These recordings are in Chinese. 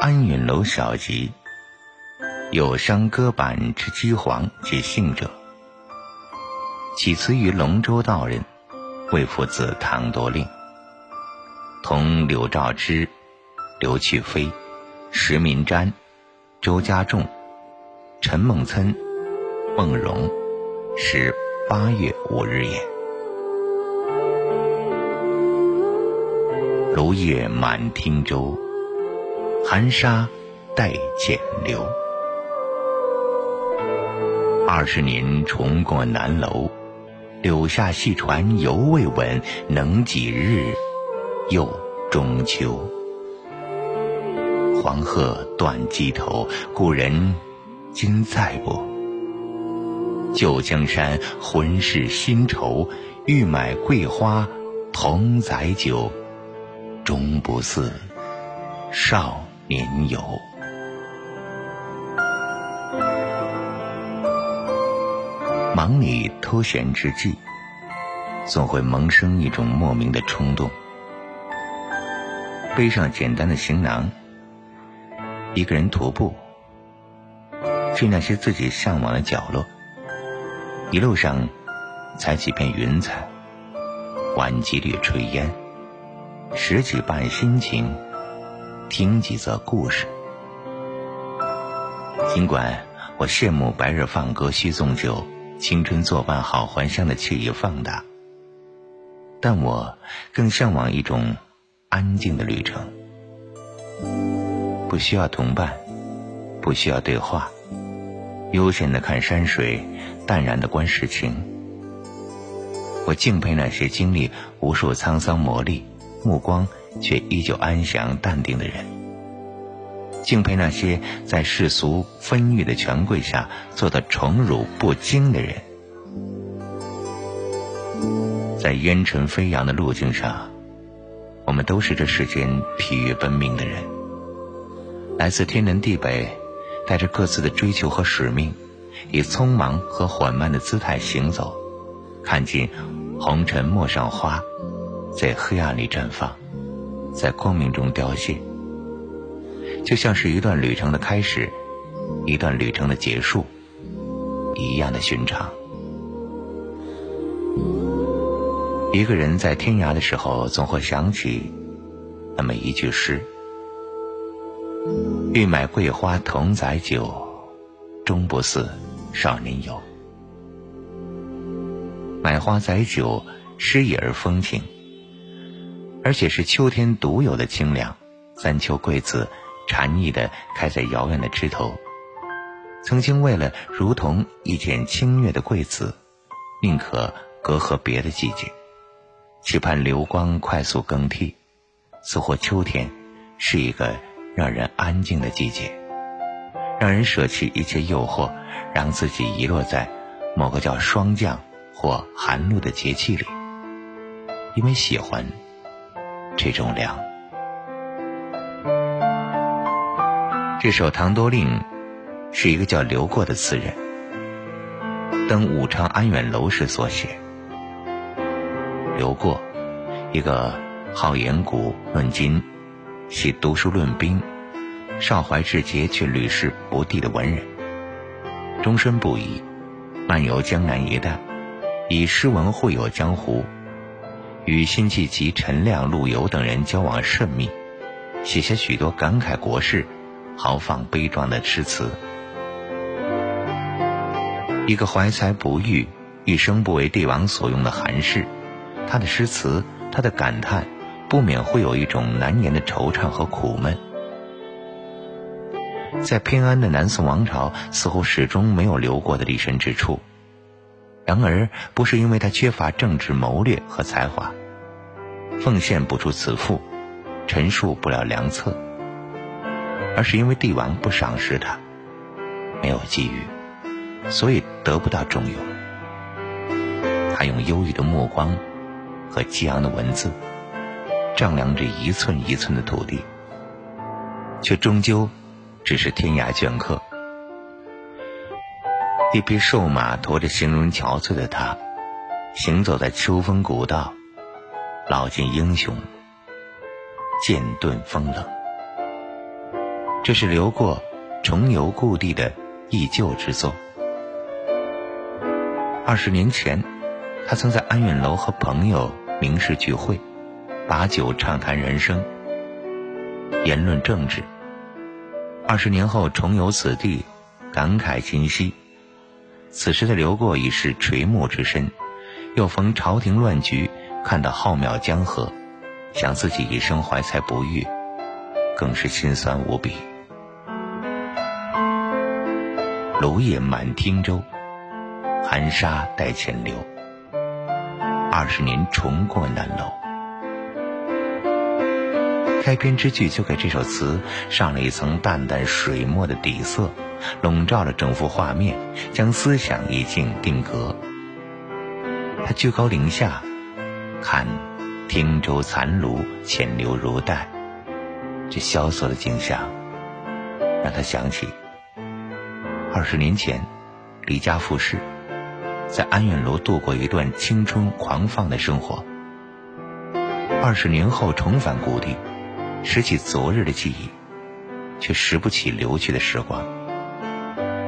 安允楼小集，有伤歌板之饥黄及信者，起词于龙州道人，为父子唐多令，同柳兆之、刘去飞、石明瞻、周家仲、陈梦岑、孟融，是八月五日也。芦叶满汀洲。寒沙带剪流，二十年重过南楼，柳下戏船犹未稳，能几日又中秋？黄鹤断机头，故人今在不？旧江山浑是新愁，欲买桂花同载酒，终不似少。年游，忙里偷闲之际，总会萌生一种莫名的冲动，背上简单的行囊，一个人徒步，去那些自己向往的角落。一路上，采几片云彩，玩几缕炊烟，拾几瓣心情。听几则故事。尽管我羡慕白日放歌须纵酒，青春作伴好还乡的惬意放大，但我更向往一种安静的旅程，不需要同伴，不需要对话，悠闲的看山水，淡然的观世情。我敬佩那些经历无数沧桑磨砺，目光。却依旧安详淡定的人，敬佩那些在世俗纷纭的权贵下做的宠辱不惊的人。在烟尘飞扬的路径上，们都是这世间疲于奔命的人，来自天南地北，带着各自的追求和使命，以匆忙和缓慢的姿态行走，看尽红尘陌上花，在黑暗里绽放。在光明中凋谢，就像是一段旅程的开始，一段旅程的结束，一样的寻常。一个人在天涯的时候，总会想起那么一句诗：“欲买桂花同载酒，终不似少年游。”买花载酒，诗意而风情。而且是秋天独有的清凉，三秋桂子禅意的开在遥远的枝头。曾经为了如同一剪清月的桂子，宁可隔阂别的季节，期盼流光快速更替。似乎秋天是一个让人安静的季节，让人舍弃一切诱惑，让自己遗落在某个叫霜降或寒露的节气里，因为喜欢。这种凉。这首《唐多令》是一个叫刘过的词人登武昌安远楼时所写。刘过，一个好言古论今，喜读书论兵，少怀志节却屡试不第的文人，终身不移，漫游江南一带，以诗文会友江湖。与辛弃疾、陈亮、陆游等人交往甚密，写下许多感慨国事、豪放悲壮的诗词。一个怀才不遇、一生不为帝王所用的寒士，他的诗词、他的感叹，不免会有一种难言的惆怅和苦闷。在偏安的南宋王朝，似乎始终没有留过的立身之处。然而，不是因为他缺乏政治谋略和才华，奉献不出辞赋，陈述不了良策，而是因为帝王不赏识他，没有机遇，所以得不到重用。他用忧郁的目光和激昂的文字，丈量着一寸一寸的土地，却终究只是天涯倦客。一匹瘦马驮着形容憔悴的他，行走在秋风古道，老尽英雄，剑盾风冷。这是刘过重游故地的忆旧之作。二十年前，他曾在安远楼和朋友名士聚会，把酒畅谈人生，言论政治。二十年后重游此地，感慨今昔。此时的刘过已是垂暮之身，又逢朝廷乱局，看到浩渺江河，想自己一生怀才不遇，更是心酸无比。芦叶满汀洲，寒沙带浅流。二十年重过南楼。开篇之句就给这首词上了一层淡淡水墨的底色。笼罩了整幅画面，将思想意境定格。他居高临下，看汀州残炉浅流如带，这萧索的景象，让他想起二十年前离家赴世，在安远楼度过一段青春狂放的生活。二十年后重返故地，拾起昨日的记忆，却拾不起流去的时光。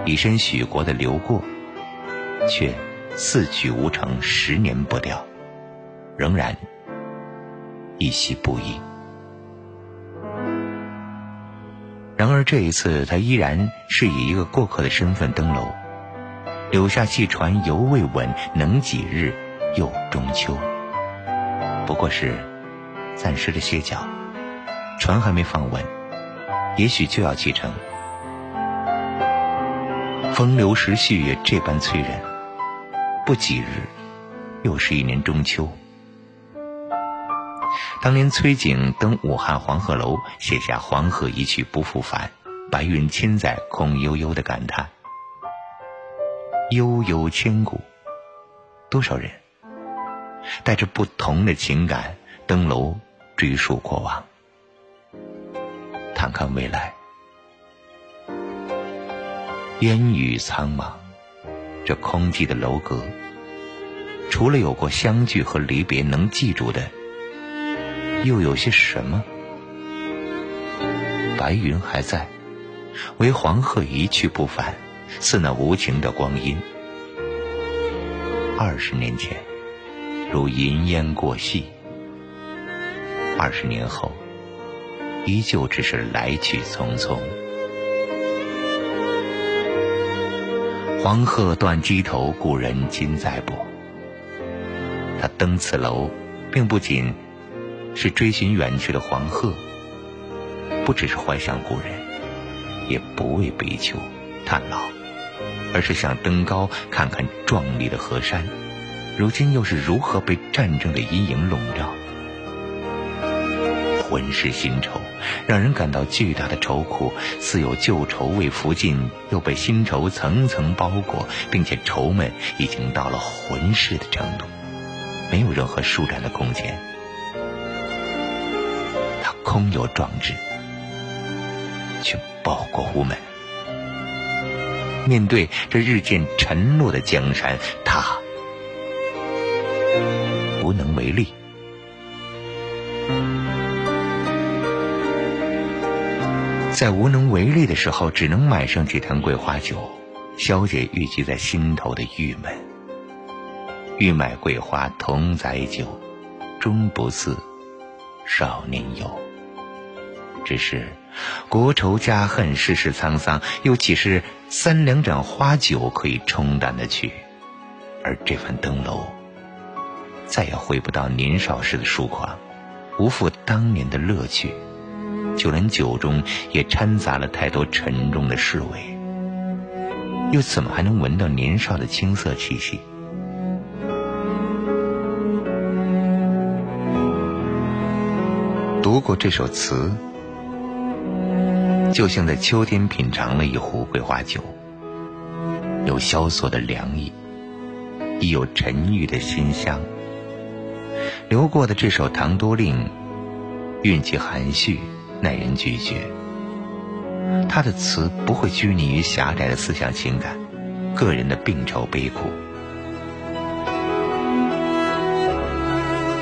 以身许国的刘过，却四举无成，十年不掉，仍然一息不已。然而这一次，他依然是以一个过客的身份登楼，柳下戏船犹未稳，能几日又中秋？不过是暂时的歇脚，船还没放稳，也许就要启程。风流时序也这般催人，不几日，又是一年中秋。当年崔景登武汉黄鹤楼，写下“黄鹤一去不复返，白云千载空悠悠”的感叹，悠悠千古。多少人带着不同的情感登楼追溯过往，探看未来。烟雨苍茫，这空寂的楼阁，除了有过相聚和离别，能记住的又有些什么？白云还在，唯黄鹤一去不返，似那无情的光阴。二十年前，如银烟过隙；二十年后，依旧只是来去匆匆。黄鹤断机头，故人今在不？他登此楼，并不仅是追寻远去的黄鹤，不只是怀想故人，也不为悲秋叹老，而是想登高看看壮丽的河山，如今又是如何被战争的阴影笼罩？浑是新愁，让人感到巨大的愁苦，似有旧愁未拂尽，又被新愁层层包裹，并且愁闷已经到了浑世的程度，没有任何舒展的空间。他空有壮志，却报国无门。面对这日渐沉落的江山，他无能为力。在无能为力的时候，只能买上几坛桂花酒，消解郁积在心头的郁闷。欲买桂花同载酒，终不似少年游。只是国仇家恨，世事沧桑，又岂是三两盏花酒可以冲淡的去？而这份登楼，再也回不到年少时的疏狂，无复当年的乐趣。就连酒中也掺杂了太多沉重的侍味，又怎么还能闻到年少的青涩气息？读过这首词，就像在秋天品尝了一壶桂花酒，有萧索的凉意，亦有沉郁的馨香。流过的这首《唐多令》。韵气含蓄，耐人咀嚼。他的词不会拘泥于狭窄的思想情感、个人的病愁悲苦。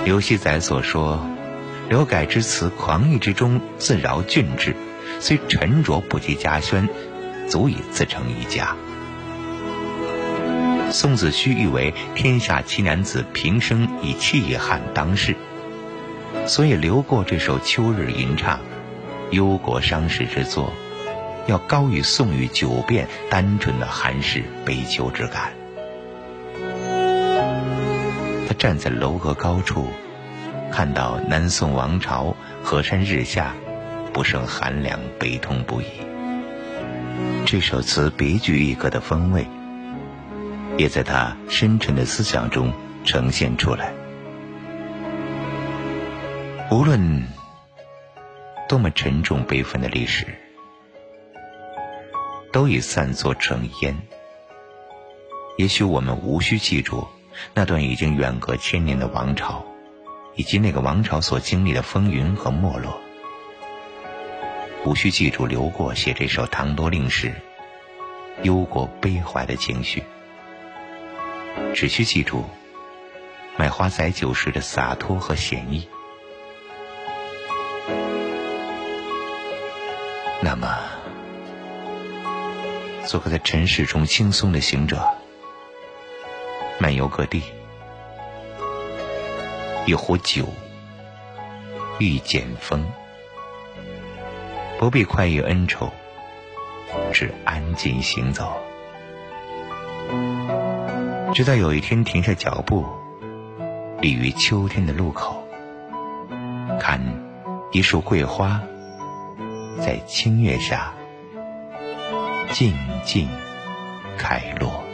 刘熙载所说：“刘改之词，狂逸之中自饶俊质，虽沉着不及家轩，足以自成一家。”宋子虚誉为天下奇男子，平生以气汉当世，所以刘过这首《秋日吟唱》，忧国伤世之作，要高于宋玉九变单纯的寒士悲秋之感。他站在楼阁高处，看到南宋王朝河山日下，不胜寒凉，悲痛不已。这首词别具一格的风味。也在他深沉的思想中呈现出来。无论多么沉重悲愤的历史，都已散作成烟。也许我们无需记住那段已经远隔千年的王朝，以及那个王朝所经历的风云和没落。无需记住刘过写这首《唐多令》时忧国悲怀的情绪。只需记住买花载酒时的洒脱和闲逸。那么，做个在尘世中轻松的行者，漫游各地，一壶酒，一剪风，不必快意恩仇，只安静行走。直到有一天停下脚步，立于秋天的路口，看一束桂花在清月下静静开落。